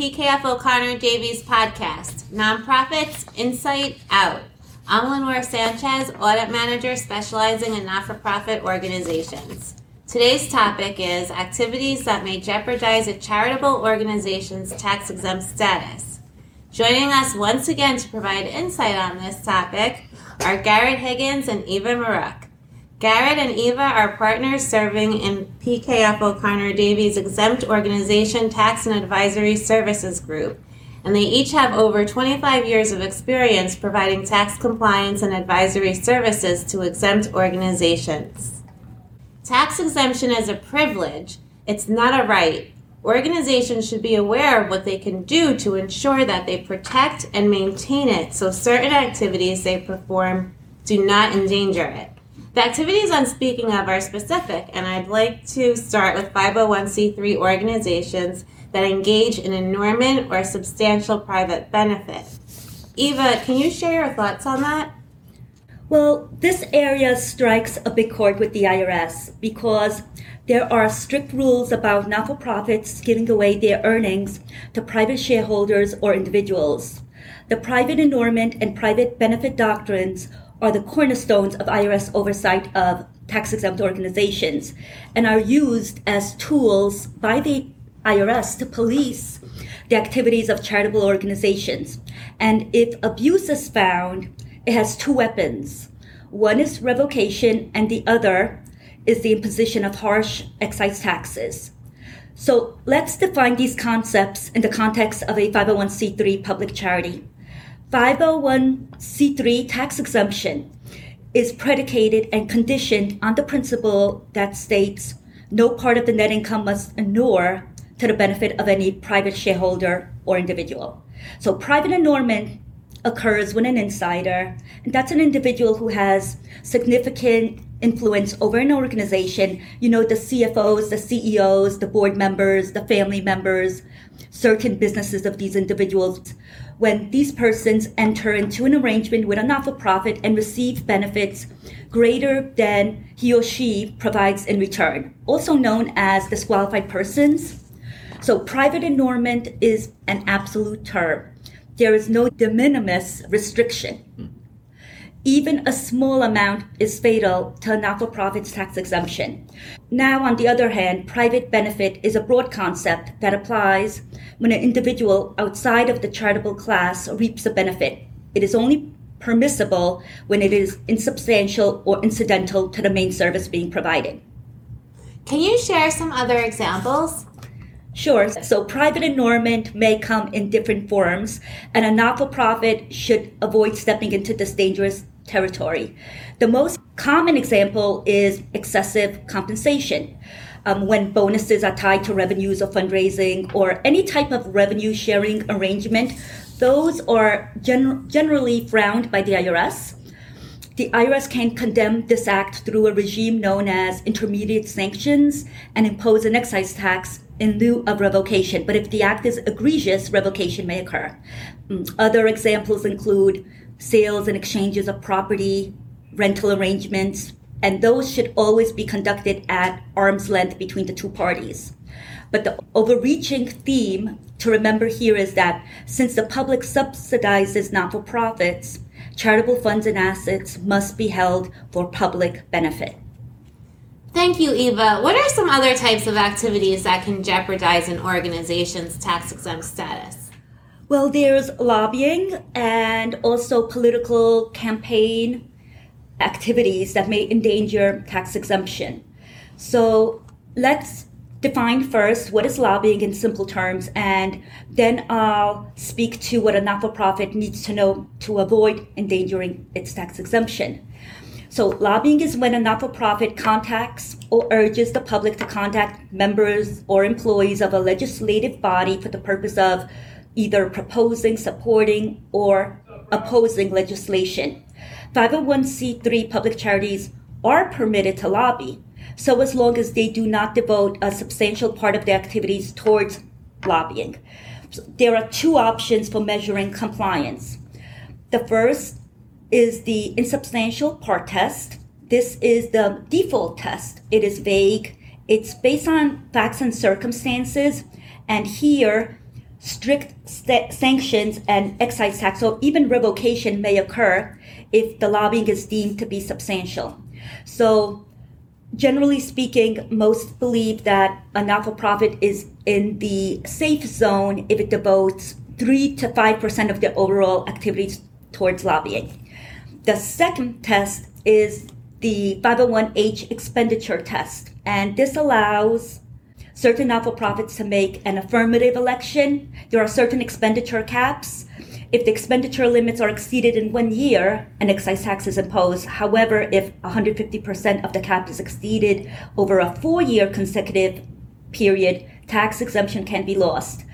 PKF O'Connor Davies podcast, Nonprofits Insight Out. I'm Lenore Sanchez, Audit Manager specializing in not for profit organizations. Today's topic is activities that may jeopardize a charitable organization's tax exempt status. Joining us once again to provide insight on this topic are Garrett Higgins and Eva Maruk. Garrett and Eva are partners serving in PKF O'Connor Davies Exempt Organization Tax and Advisory Services Group, and they each have over 25 years of experience providing tax compliance and advisory services to exempt organizations. Tax exemption is a privilege, it's not a right. Organizations should be aware of what they can do to ensure that they protect and maintain it so certain activities they perform do not endanger it. The activities I'm speaking of are specific, and I'd like to start with 501c3 organizations that engage in inurement or substantial private benefit. Eva, can you share your thoughts on that? Well, this area strikes a big chord with the IRS because there are strict rules about not for profits giving away their earnings to private shareholders or individuals. The private inurement and private benefit doctrines are the cornerstones of IRS oversight of tax exempt organizations and are used as tools by the IRS to police the activities of charitable organizations. And if abuse is found, it has two weapons. One is revocation, and the other is the imposition of harsh excise taxes. So let's define these concepts in the context of a 501c3 public charity. 501c3 tax exemption is predicated and conditioned on the principle that states no part of the net income must inure to the benefit of any private shareholder or individual. So private inurement occurs when an insider, and that's an individual who has significant influence over an organization, you know, the CFOs, the CEOs, the board members, the family members, certain businesses of these individuals when these persons enter into an arrangement with a not for profit and receive benefits greater than he or she provides in return, also known as disqualified persons. So, private inurement is an absolute term. There is no de minimis restriction even a small amount is fatal to a not-for-profit's tax exemption. Now, on the other hand, private benefit is a broad concept that applies when an individual outside of the charitable class reaps a benefit. It is only permissible when it is insubstantial or incidental to the main service being provided. Can you share some other examples? Sure. So private inurement may come in different forms, and a not for profit should avoid stepping into this dangerous territory. The most common example is excessive compensation. Um, when bonuses are tied to revenues of fundraising or any type of revenue sharing arrangement, those are gen- generally frowned by the IRS. The IRS can condemn this act through a regime known as intermediate sanctions and impose an excise tax in lieu of revocation. But if the act is egregious, revocation may occur. Mm, other examples include sales and exchanges of property, rental arrangements, and those should always be conducted at arm's length between the two parties. But the overreaching theme to remember here is that since the public subsidizes not for profits, charitable funds and assets must be held for public benefit. Thank you, Eva. What are some other types of activities that can jeopardize an organization's tax exempt status? Well, there's lobbying and also political campaign activities that may endanger tax exemption. So let's define first what is lobbying in simple terms, and then I'll speak to what a not for profit needs to know to avoid endangering its tax exemption. So, lobbying is when a not for profit contacts or urges the public to contact members or employees of a legislative body for the purpose of either proposing, supporting, or opposing legislation. 501c3 public charities are permitted to lobby, so as long as they do not devote a substantial part of their activities towards lobbying. There are two options for measuring compliance. The first is the insubstantial part test. This is the default test. It is vague. It's based on facts and circumstances. And here, strict st- sanctions and excise tax or even revocation may occur if the lobbying is deemed to be substantial. So, generally speaking, most believe that a not for profit is in the safe zone if it devotes 3 to 5% of the overall activities towards lobbying. The second test is the 501h expenditure test, and this allows certain not for profits to make an affirmative election. There are certain expenditure caps. If the expenditure limits are exceeded in one year, an excise tax is imposed. However, if 150% of the cap is exceeded over a four year consecutive period, tax exemption can be lost.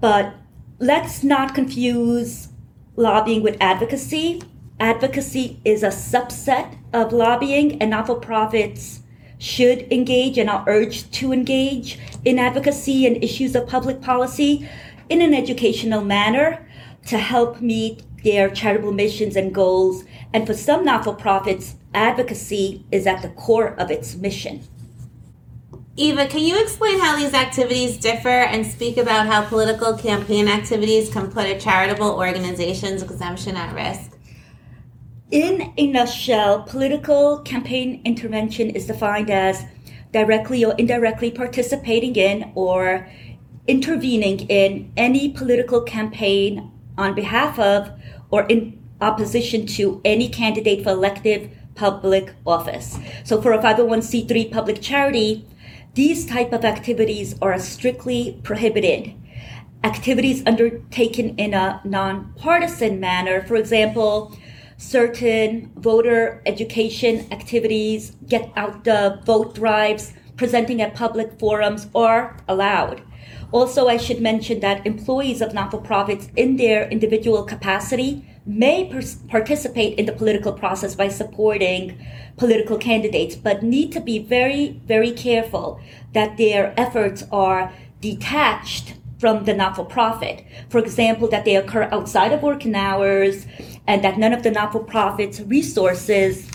But let's not confuse lobbying with advocacy. Advocacy is a subset of lobbying, and not for profits should engage and are urged to engage in advocacy and issues of public policy in an educational manner to help meet their charitable missions and goals. And for some not for profits, advocacy is at the core of its mission. Eva, can you explain how these activities differ and speak about how political campaign activities can put a charitable organization's exemption at risk? In a nutshell, political campaign intervention is defined as directly or indirectly participating in or intervening in any political campaign on behalf of or in opposition to any candidate for elective public office. So for a 501c3 public charity, these type of activities are strictly prohibited. Activities undertaken in a nonpartisan manner, for example, certain voter education activities, get out the vote drives, presenting at public forums are allowed. Also, I should mention that employees of not for profits, in their individual capacity, may participate in the political process by supporting political candidates, but need to be very, very careful that their efforts are detached from the not for profit. For example, that they occur outside of working hours and that none of the not for profit's resources,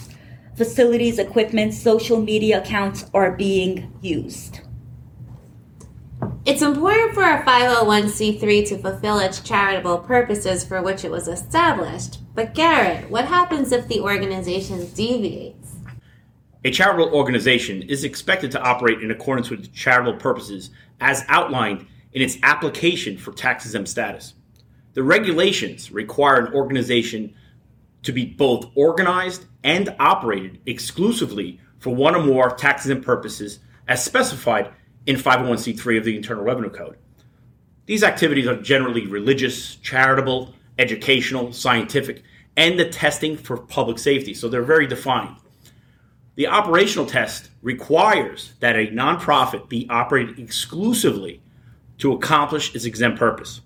facilities, equipment, social media accounts are being used. It's important for a 501c3 to fulfill its charitable purposes for which it was established. But Garrett, what happens if the organization deviates? A charitable organization is expected to operate in accordance with charitable purposes as outlined in its application for tax exempt status. The regulations require an organization to be both organized and operated exclusively for one or more tax exempt purposes as specified in 501c3 of the Internal Revenue Code. These activities are generally religious, charitable, educational, scientific, and the testing for public safety, so they're very defined. The operational test requires that a nonprofit be operated exclusively to accomplish its exempt purpose.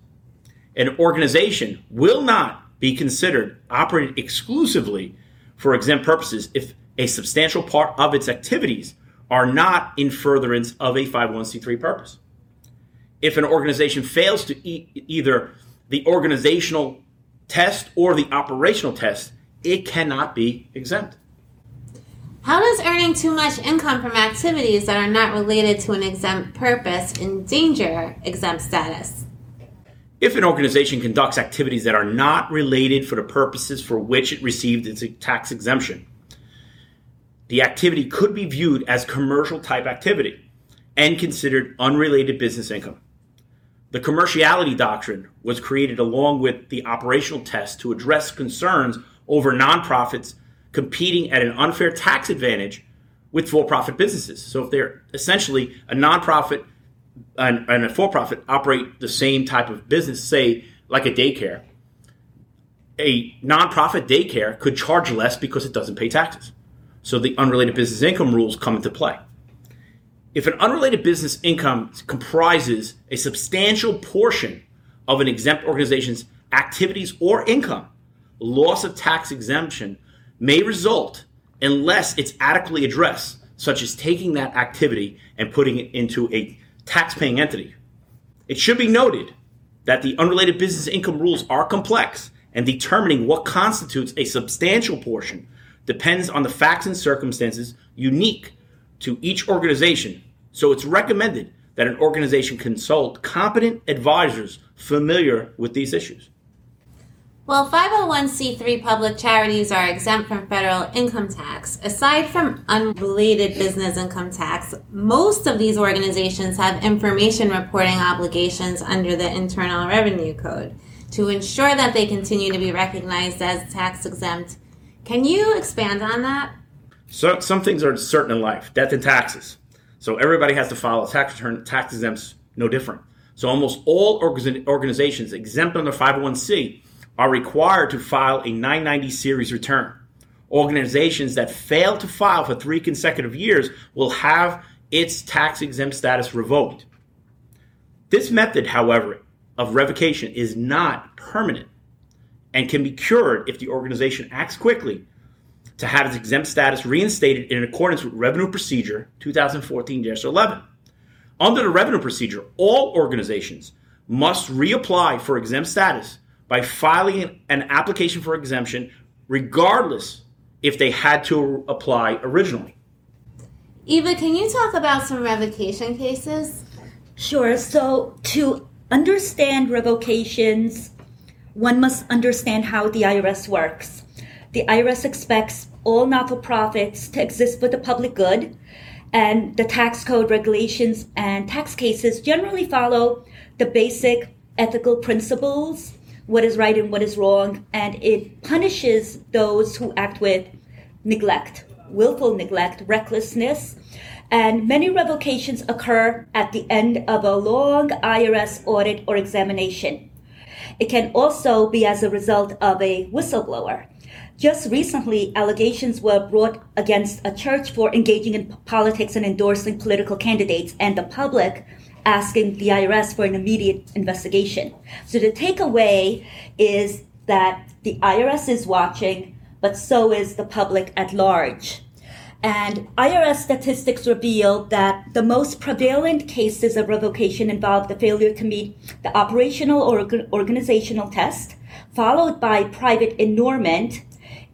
An organization will not be considered operated exclusively for exempt purposes if a substantial part of its activities are not in furtherance of a 501c3 purpose. If an organization fails to e- either the organizational test or the operational test, it cannot be exempt. How does earning too much income from activities that are not related to an exempt purpose endanger exempt status? If an organization conducts activities that are not related for the purposes for which it received its tax exemption, the activity could be viewed as commercial type activity and considered unrelated business income. The commerciality doctrine was created along with the operational test to address concerns over nonprofits competing at an unfair tax advantage with for-profit businesses. So if they're essentially a nonprofit and, and a for-profit operate the same type of business, say like a daycare, a nonprofit daycare could charge less because it doesn't pay taxes. So the unrelated business income rules come into play. If an unrelated business income comprises a substantial portion of an exempt organization's activities or income, loss of tax exemption may result unless it's adequately addressed, such as taking that activity and putting it into a tax-paying entity. It should be noted that the unrelated business income rules are complex and determining what constitutes a substantial portion depends on the facts and circumstances unique to each organization. So it's recommended that an organization consult competent advisors familiar with these issues. While 501c3 public charities are exempt from federal income tax, aside from unrelated business income tax, most of these organizations have information reporting obligations under the Internal Revenue Code to ensure that they continue to be recognized as tax exempt. Can you expand on that? So, some things are certain in life death and taxes. So, everybody has to file a tax return, tax exempts, no different. So, almost all organizations exempt under 501c are required to file a 990 series return. Organizations that fail to file for three consecutive years will have its tax exempt status revoked. This method, however, of revocation is not permanent and can be cured if the organization acts quickly to have its exempt status reinstated in accordance with Revenue Procedure 2014 11. Under the Revenue Procedure, all organizations must reapply for exempt status by filing an application for exemption, regardless if they had to apply originally. Eva, can you talk about some revocation cases? Sure. So, to understand revocations, one must understand how the IRS works. The IRS expects all not for profits to exist for the public good, and the tax code regulations and tax cases generally follow the basic ethical principles what is right and what is wrong, and it punishes those who act with neglect, willful neglect, recklessness. And many revocations occur at the end of a long IRS audit or examination. It can also be as a result of a whistleblower. Just recently, allegations were brought against a church for engaging in politics and endorsing political candidates, and the public asking the IRS for an immediate investigation. So the takeaway is that the IRS is watching, but so is the public at large. And IRS statistics reveal that the most prevalent cases of revocation involve the failure to meet the operational or organizational test, followed by private inurement,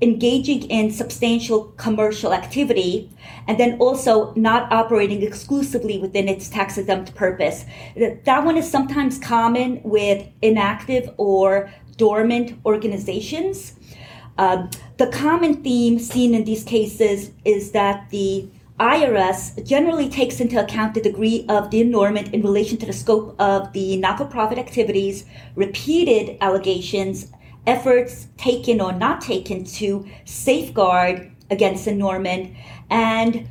engaging in substantial commercial activity, and then also not operating exclusively within its tax exempt purpose. That one is sometimes common with inactive or dormant organizations. Um, the common theme seen in these cases is that the IRS generally takes into account the degree of the inurement in relation to the scope of the not for profit activities, repeated allegations, efforts taken or not taken to safeguard against inurement, and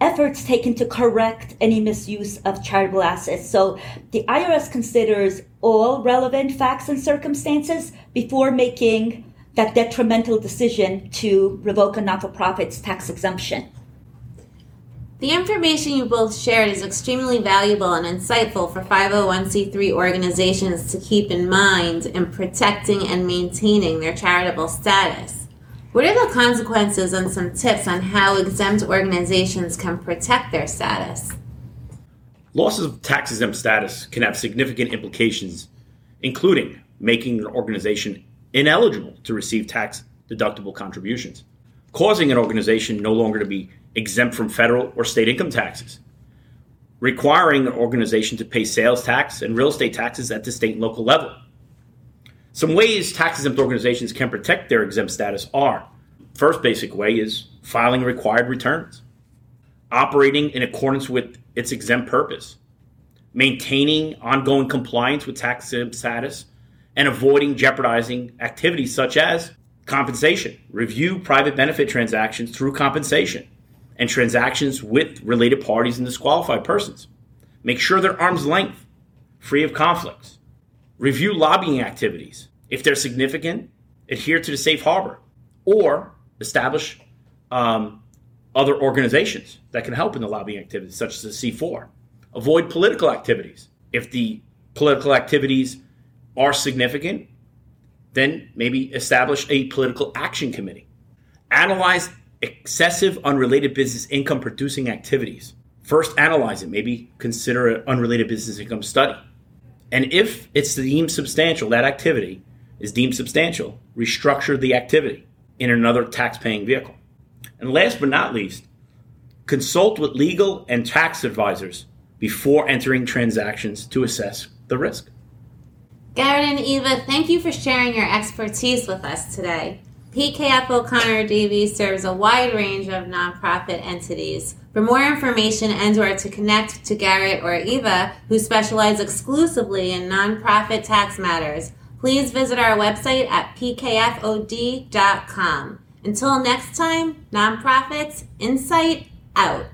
efforts taken to correct any misuse of charitable assets. So the IRS considers all relevant facts and circumstances before making that detrimental decision to revoke a not for profit's tax exemption. The information you both shared is extremely valuable and insightful for 501c3 organizations to keep in mind in protecting and maintaining their charitable status. What are the consequences and some tips on how exempt organizations can protect their status? Losses of tax exempt status can have significant implications, including making an organization ineligible to receive tax deductible contributions, causing an organization no longer to be exempt from federal or state income taxes, requiring an organization to pay sales tax and real estate taxes at the state and local level. Some ways tax exempt organizations can protect their exempt status are first basic way is filing required returns, operating in accordance with its exempt purpose, maintaining ongoing compliance with tax exempt status, and avoiding jeopardizing activities such as compensation, review private benefit transactions through compensation, and transactions with related parties and disqualified persons. Make sure they're arm's length, free of conflicts. Review lobbying activities. If they're significant, adhere to the safe harbor or establish um, other organizations that can help in the lobbying activities, such as the C4. Avoid political activities. If the political activities are significant, then maybe establish a political action committee. Analyze excessive unrelated business income producing activities. First, analyze it. Maybe consider an unrelated business income study. And if it's deemed substantial, that activity is deemed substantial, restructure the activity in another tax paying vehicle. And last but not least, consult with legal and tax advisors before entering transactions to assess the risk. Garrett and Eva, thank you for sharing your expertise with us today. PKF O'Connor Davies serves a wide range of nonprofit entities. For more information and or to connect to Garrett or Eva, who specialize exclusively in nonprofit tax matters, please visit our website at pkfod.com. Until next time, nonprofits, insight out.